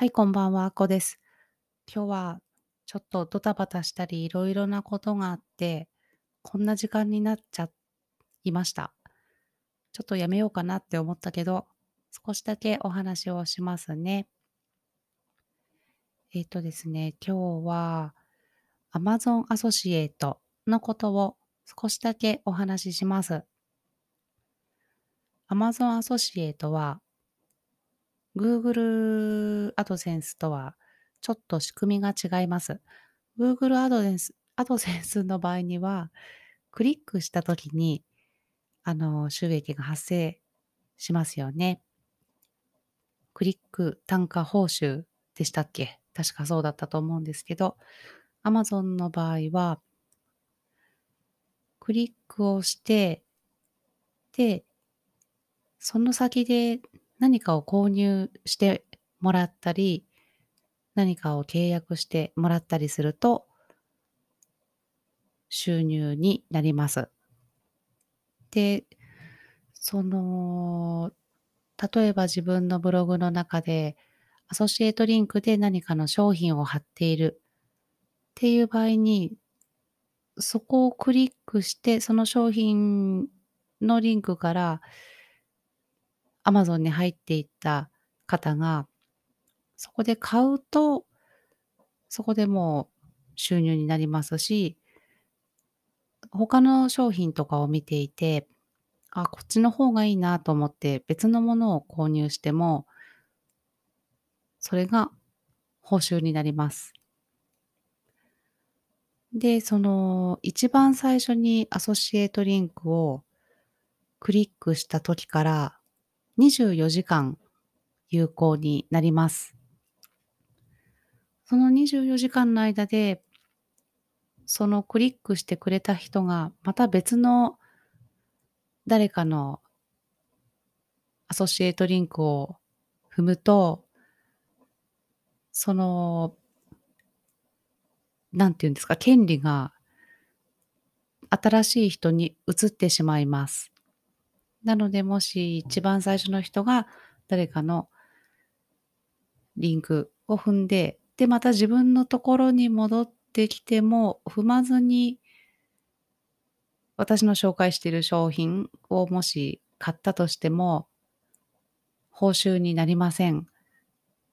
はい、こんばんは、あこです。今日はちょっとドタバタしたり、いろいろなことがあって、こんな時間になっちゃいました。ちょっとやめようかなって思ったけど、少しだけお話をしますね。えっ、とですね、今日は Amazon アソシエイトのことを少しだけお話しします。Amazon アソシエイトは Google AdSense とはちょっと仕組みが違います。Google AdSense, AdSense の場合には、クリックしたときに、あの、収益が発生しますよね。クリック単価報酬でしたっけ？確かそうだったと思うんですけど、Amazon の場合は、クリックをして、で、その先で何かを購入してもらったり、何かを契約してもらったりすると、収入になります。で、その、例えば自分のブログの中で、アソシエイトリンクで何かの商品を貼っているっていう場合に、そこをクリックして、その商品のリンクから Amazon に入っていった方が、そこで買うと、そこでもう収入になりますし、他の商品とかを見ていて、あ、こっちの方がいいなと思って別のものを購入しても、それが報酬になります。で、その一番最初にアソシエイトリンクをクリックした時から24時間有効になります。その24時間の間で、そのクリックしてくれた人がまた別の誰かのアソシエイトリンクを踏むと、その、なんていうんですか、権利が新しい人に移ってしまいます。なので、もし一番最初の人が誰かのリンクを踏んで、で、また自分のところに戻ってきても、踏まずに、私の紹介している商品をもし買ったとしても、報酬になりません。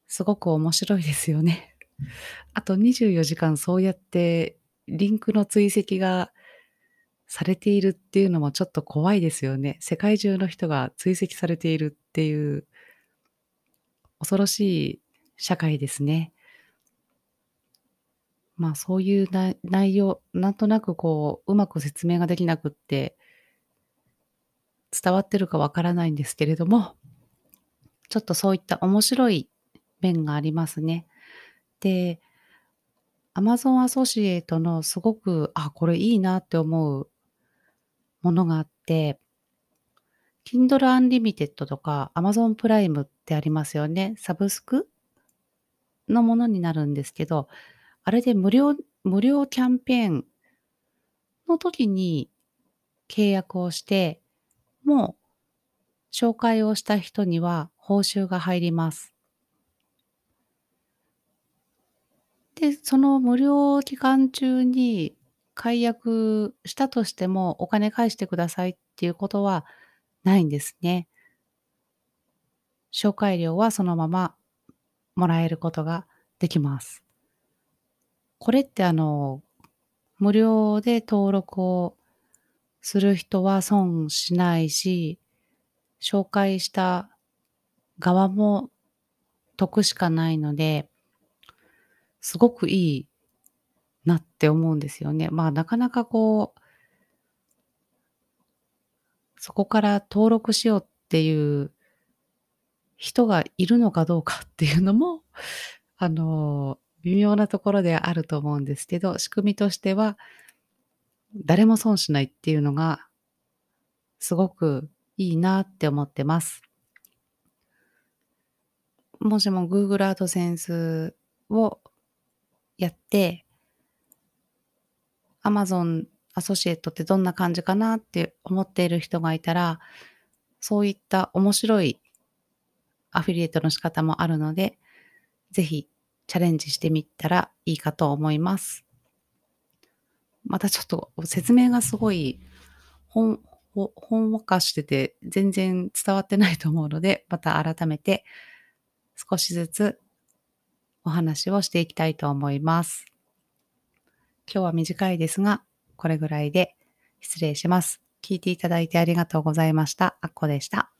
すごく面白いですよね。あと24時間そうやってリンクの追跡がされているっていうのもちょっと怖いですよね。世界中の人が追跡されているっていう恐ろしい社会ですね。まあそういう内容、なんとなくこう、うまく説明ができなくって、伝わってるかわからないんですけれども、ちょっとそういった面白い面がありますね。で、Amazon アソシエイトのすごく、あ、これいいなって思うものがあって、Kindle Unlimited とか Amazon プライムってありますよね。サブスクのものになるんですけど、あれで無料、無料キャンペーンの時に契約をして、もう紹介をした人には報酬が入ります。で、その無料期間中に解約したとしてもお金返してくださいっていうことはないんですね。紹介料はそのままもらえることができます。これってあの、無料で登録をする人は損しないし、紹介した側も得しかないので、すごくいいなって思うんですよね。まあなかなかこう、そこから登録しようっていう人がいるのかどうかっていうのも、あの、微妙なところであると思うんですけど、仕組みとしては、誰も損しないっていうのが、すごくいいなって思ってます。もしも Google AdSense をやって、Amazon アソシエイトってどんな感じかなって思っている人がいたら、そういった面白いアフィリエイトの仕方もあるので、ぜひチャレンジしてみたらいいかと思います。またちょっと説明がすごいほんほほんわかしてて全然伝わってないと思うので、また改めて少しずつお話をしていきたいと思います。今日は短いですが、これぐらいで失礼します。聞いていただいてありがとうございました。あっこでした。